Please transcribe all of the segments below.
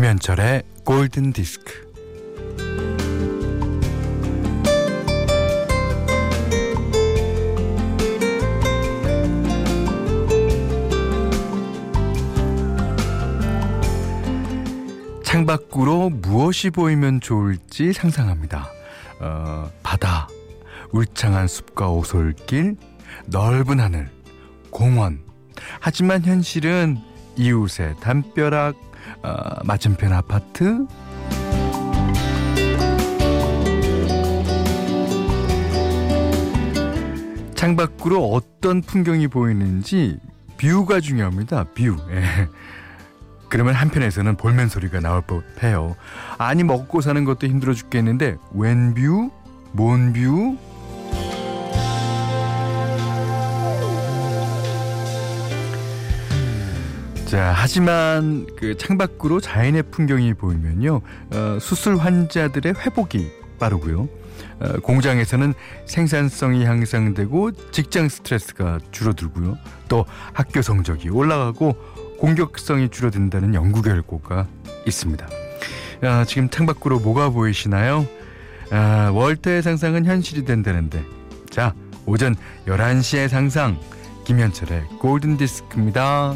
김현철의 골든 디스크. 창밖으로 무엇이 보이면 좋을지 상상합니다. 어, 바다, 울창한 숲과 오솔길, 넓은 하늘, 공원. 하지만 현실은 이웃의 담벼락, 어, 맞은편 아파트. 창밖으로 어떤 풍경이 보이는지 view가 중요합니다. view. 예. 그러면 한편에서는 볼멘 소리가 나올 법해요. 아니 먹고 사는 것도 힘들어 죽겠는데 웬 view? 뭔 view? 자, 하지만 그 창밖으로 자연의 풍경이 보이면요, 어, 수술 환자들의 회복이 빠르고요. 어, 공장에서는 생산성이 향상되고 직장 스트레스가 줄어들고요. 또 학교 성적이 올라가고 공격성이 줄어든다는 연구 결과가 있습니다. 아, 지금 창밖으로 뭐가 보이시나요? 아, 월터의 상상은 현실이 된다는데. 자, 오전 11시의 상상. 김현철의 골든 디스크입니다.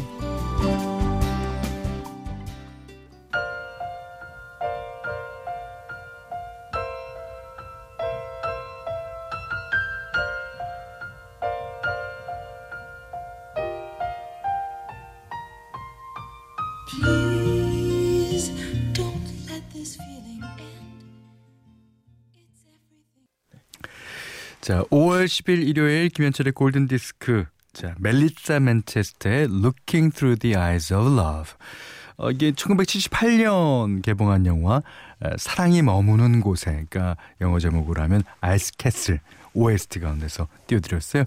자, 5월 10일 일요일 김현철의 골든 디스크. 자, 멜리사 맨체스터의 Looking Through the Eyes of Love. 어, 이게 1978년 개봉한 영화 어, 사랑이 머무는 곳에 그러니까 영어 제목으로 하면 Ice Castle OST 가운데서 띄워드렸어요.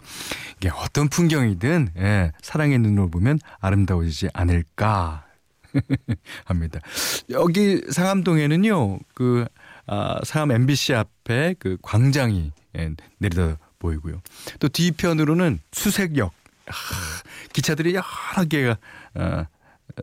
이게 어떤 풍경이든 예, 사랑의 눈으로 보면 아름다워지지 않을까 합니다. 여기 상암동에는요, 그, 아, 상암 MBC 앞에 그 광장이 예, 내려다 보이고요. 또 뒤편으로는 수색역, 아, 기차들이 여러 개가 아,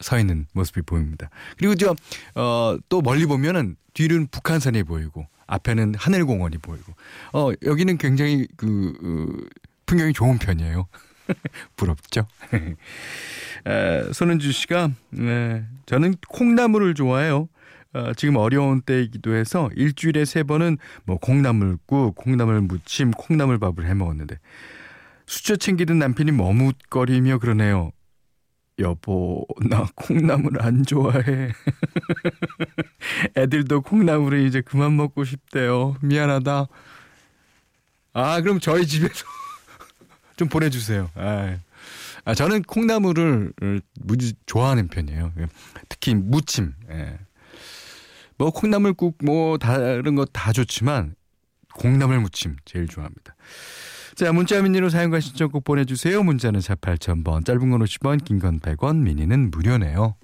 서 있는 모습이 보입니다. 그리고 저, 어, 또 멀리 보면은 뒤는 북한산이 보이고, 앞에는 하늘공원이 보이고, 어, 여기는 굉장히 그, 어, 풍경이 좋은 편이에요. 부럽죠? 에, 손은주 씨가 에, 저는 콩나물을 좋아해요. 어, 지금 어려운 때이기도 해서 일주일에 세 번은 뭐 콩나물국, 콩나물 무침, 콩나물밥을 해 먹었는데 수저 챙기던 남편이 머뭇거리며 그러네요. 여보, 나 콩나물 안 좋아해. 애들도 콩나물을 이제 그만 먹고 싶대요. 미안하다. 아, 그럼 저희 집에서 좀 보내주세요. 아, 아, 저는 콩나물을 무지 좋아하는 편이에요. 특히 무침. 예. 뭐 콩나물국 뭐 다른 거 다 좋지만 콩나물 무침 제일 좋아합니다. 자 문자 미니로 사용과 신청곡 보내주세요. 문자는 4 8000번 짧은 건 50원 긴 건 100원 미니는 무료네요.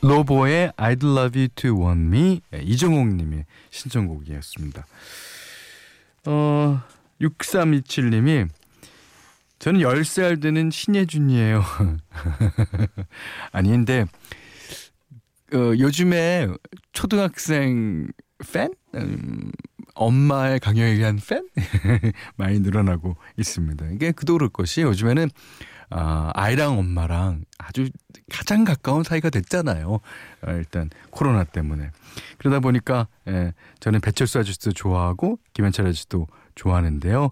로보의 I'd Love You to Want Me 예, 이정옥 님의 신청곡이었습니다. 어, 6327님이 저는 10살 되는 신예준이에요. 아니 근데 어, 요즘에 초등학생 팬? 음, 엄마의 강요에 의한 팬? 많이 늘어나고 있습니다. 이게 그도 그럴 것이 요즘에는 아, 아이랑 엄마랑 아주 가장 가까운 사이가 됐잖아요. 어, 일단 코로나 때문에. 그러다 보니까 예, 저는 배철수 아저씨도 좋아하고 김현철 아저씨도 좋아하는데요.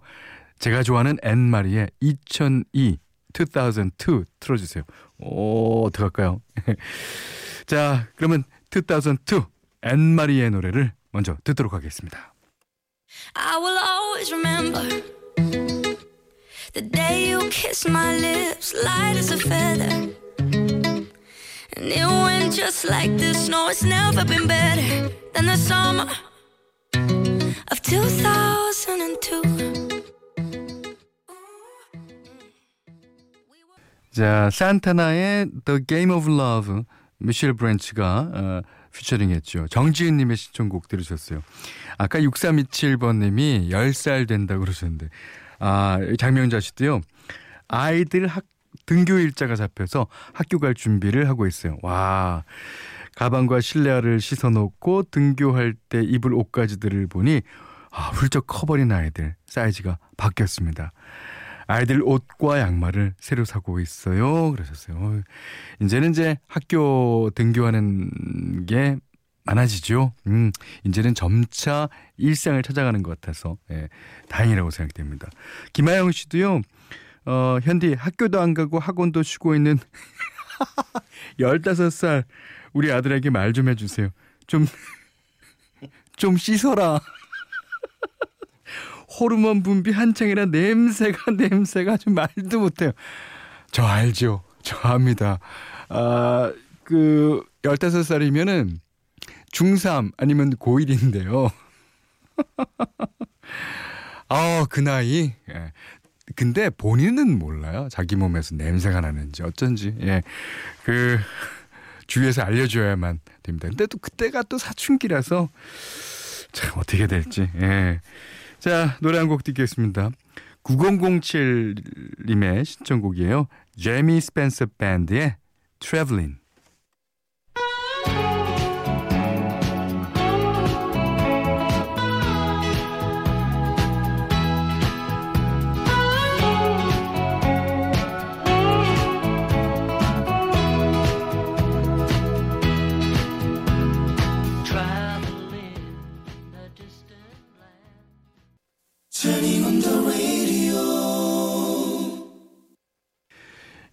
제가 좋아하는 앤마리의 2002, 2002 틀어주세요. 오, 어떡할까요? 자, 그러면 2002 앤마리의 노래를 먼저 듣도록 하겠습니다. I will always remember the day you kissed my lips, light as a feather. And it went just like this. No, it's never been better than the summer of 2002. 자, 산타나의 The Game of Love 미셸 브랜치가 어, 피처링했죠. 정지은 님의 신청곡 들으셨어요. 아까 6327번 님이 10살 된다고 그러셨는데 아 장명자 씨도요. 아이들 학 등교 일자가 잡혀서 학교 갈 준비를 하고 있어요. 와 가방과 실내화를 씻어놓고 등교할 때 입을 옷가지들을 보니 아, 훌쩍 커버린 아이들 사이즈가 바뀌었습니다. 아이들 옷과 양말을 새로 사고 있어요. 그러셨어요. 이제는 이제 학교 등교하는 게 많아지죠. 음, 이제는 점차 일상을 찾아가는 것 같아서 예, 다행이라고 생각됩니다. 김하영 씨도요. 어, 현디 학교도 안 가고 학원도 쉬고 있는 15살 우리 아들에게 말 좀 해주세요. 좀, 좀 씻어라. 호르몬 분비 한창이라 냄새가 냄새가 좀 말도 못해요. 저 알죠. 저 압니다. 아, 그 15살이면은 중3 아니면 고1인데요. 아, 그 나이. 예. 근데 본인은 몰라요. 자기 몸에서 냄새가 나는지 어쩐지. 예. 그 주위에서 알려줘야만 됩니다. 근데 또 그때가 또 사춘기라서 참 어떻게 될지. 예. 자, 노래 한 곡 듣겠습니다. 9007님의 신청곡이에요. 제미 스펜서 밴드의. Traveling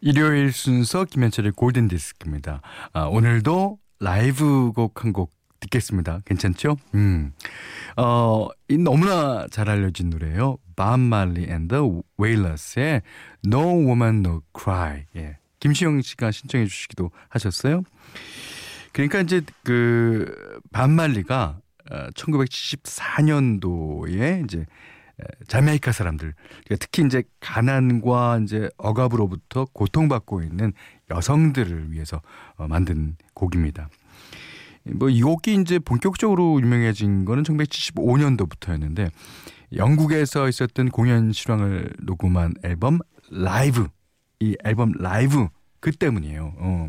일요일 순서 김현철의 골든 디스크입니다. 아, 오늘도 라이브 곡한곡 듣겠습니다. 괜찮죠? 음. 어, 이 너무나 잘 알려진 노래예요. 밤 말리 앤더 웨일러스의 No Woman No Cry. 예. 김시영 씨가 신청해 주시기도 하셨어요. 그러니까 이제 그 반말리가 1974년도에 이제 에, 자메이카 사람들 그러니까 특히 이제 가난과 이제 억압으로부터 고통받고 있는 여성들을 위해서 어, 만든 곡입니다. 뭐이 곡이 이제 본격적으로 유명해진 거는 1975년도부터였는데 영국에서 있었던 공연 실황을 녹음한 앨범 라이브 이 앨범 라이브 그 때문이에요. 어.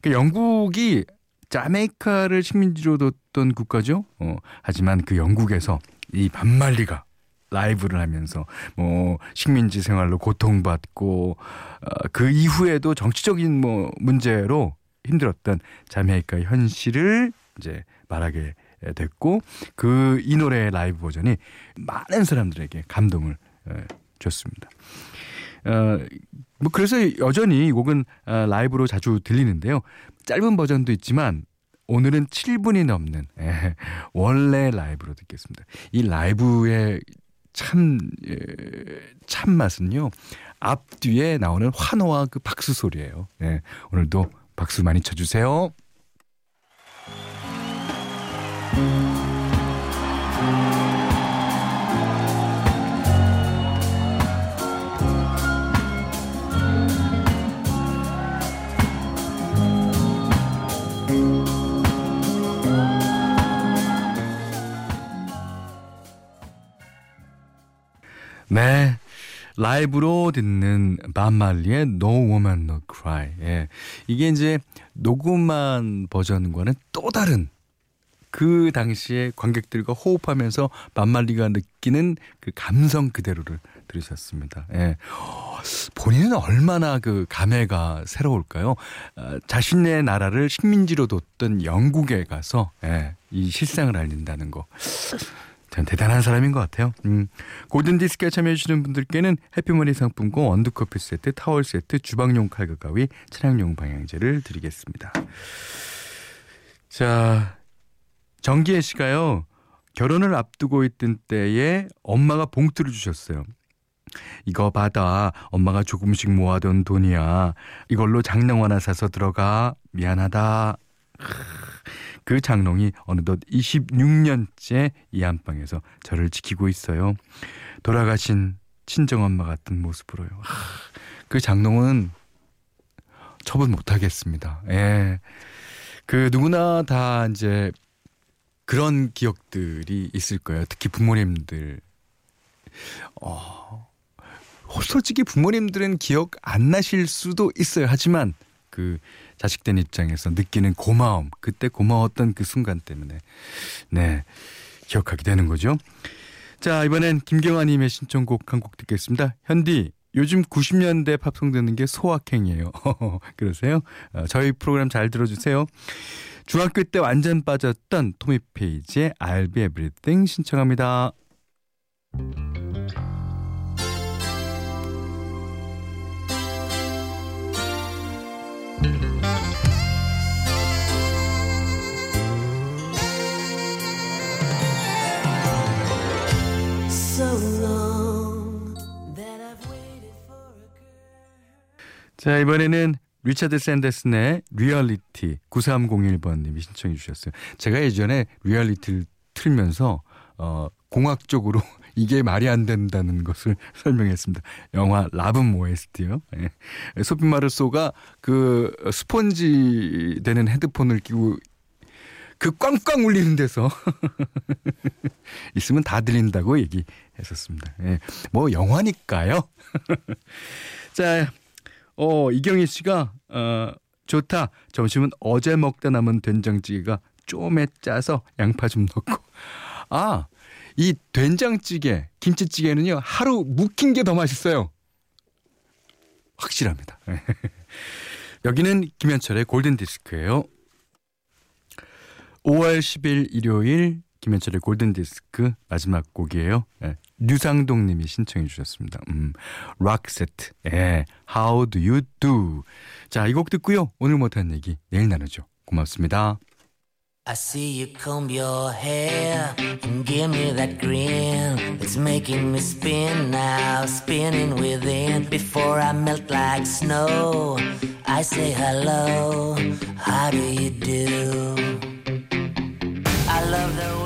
그 영국이 자메이카를 식민지로 뒀던 국가죠. 어, 하지만 그 영국에서 이 반말리가 라이브를 하면서 뭐 식민지 생활로 고통받고 어, 그 이후에도 정치적인 뭐 문제로 힘들었던 자메이카 현실을 이제 말하게 됐고 그 이 노래의 라이브 버전이 많은 사람들에게 감동을 에, 줬습니다. 어, 뭐 그래서 여전히 이 곡은 어, 라이브로 자주 들리는데요. 짧은 버전도 있지만 오늘은 7분이 넘는 예, 원래 라이브로 듣겠습니다. 이 라이브의 참, 예, 참 맛은요. 앞뒤에 나오는 환호와 그 박수 소리예요. 예, 오늘도 박수 많이 쳐주세요. 네. 라이브로 듣는 반말리의 No Woman No Cry. 예. 이게 이제 녹음한 버전과는 또 다른 그 당시에 관객들과 호흡하면서 반말리가 느끼는 그 감성 그대로를 들으셨습니다. 예. 본인은 얼마나 그 감회가 새로울까요? 어, 자신의 나라를 식민지로 뒀던 영국에 가서 예, 이 실상을 알린다는 거. 참 대단한 사람인 것 같아요. 음. 골든디스크에 참여해주시는 분들께는 해피머니 상품권, 원두커피 세트, 타월 세트, 주방용 칼과 가위, 차량용 방향제를 드리겠습니다. 자, 정기혜 씨가요. 결혼을 앞두고 있던 때에 엄마가 봉투를 주셨어요. 이거 받아. 엄마가 조금씩 모아둔 돈이야. 이걸로 장롱 하나 사서 들어가. 미안하다. 그 장롱이 어느덧 26년째 이 안방에서 저를 지키고 있어요. 돌아가신 친정엄마 같은 모습으로요. 그 장롱은 처분 못하겠습니다. 예. 그 누구나 다 이제 그런 기억들이 있을 거예요. 특히 부모님들. 어, 솔직히 부모님들은 기억 안 나실 수도 있어요. 하지만 그 자식된 입장에서 느끼는 고마움, 그때 고마웠던 그 순간 때문에 네 기억하게 되는 거죠. 자 이번엔 김경아님의 신청곡 한 곡 듣겠습니다. 현디 요즘 90년대 팝송 듣는 게 소확행이에요. 그러세요? 어, 저희 프로그램 잘 들어주세요. 중학교 때 완전 빠졌던 토미 페이지의 I'll be everything 신청합니다. 자, 이번에는 리차드 샌더슨의 리얼리티 9301번님이 신청해 주셨어요. 제가 예전에 Reality를 틀면서 어, 공학적으로 이게 말이 안 된다는 것을 설명했습니다. 영화 La Boum OST요. 예. 소피 마르소가 그 스폰지 되는 헤드폰을 끼고 그 꽝꽝 울리는 데서 있으면 다 들린다고 얘기했었습니다. 예. 뭐 영화니까요. 자, 어 이경희 씨가 어 좋다. 점심은 어제 먹다 남은 된장찌개가 쪼매 짜서 양파 좀 넣고 아. 이 된장찌개, 김치찌개는요, 하루 묵힌 게 더 맛있어요. 확실합니다. 여기는 김현철의 골든 디스크예요. 5월 10일 일요일 김현철의 골든 디스크 마지막 곡이에요. 예, 류상동 님이 신청해 주셨습니다. 음, 락 세트, 예, How do you do? 자, 이 곡 듣고요. 오늘 못한 얘기 내일 나누죠. 고맙습니다. I see you comb your hair and give me that grin. It's making me spin now, spinning within. Before I melt like snow, I say hello. How do you do? I love the.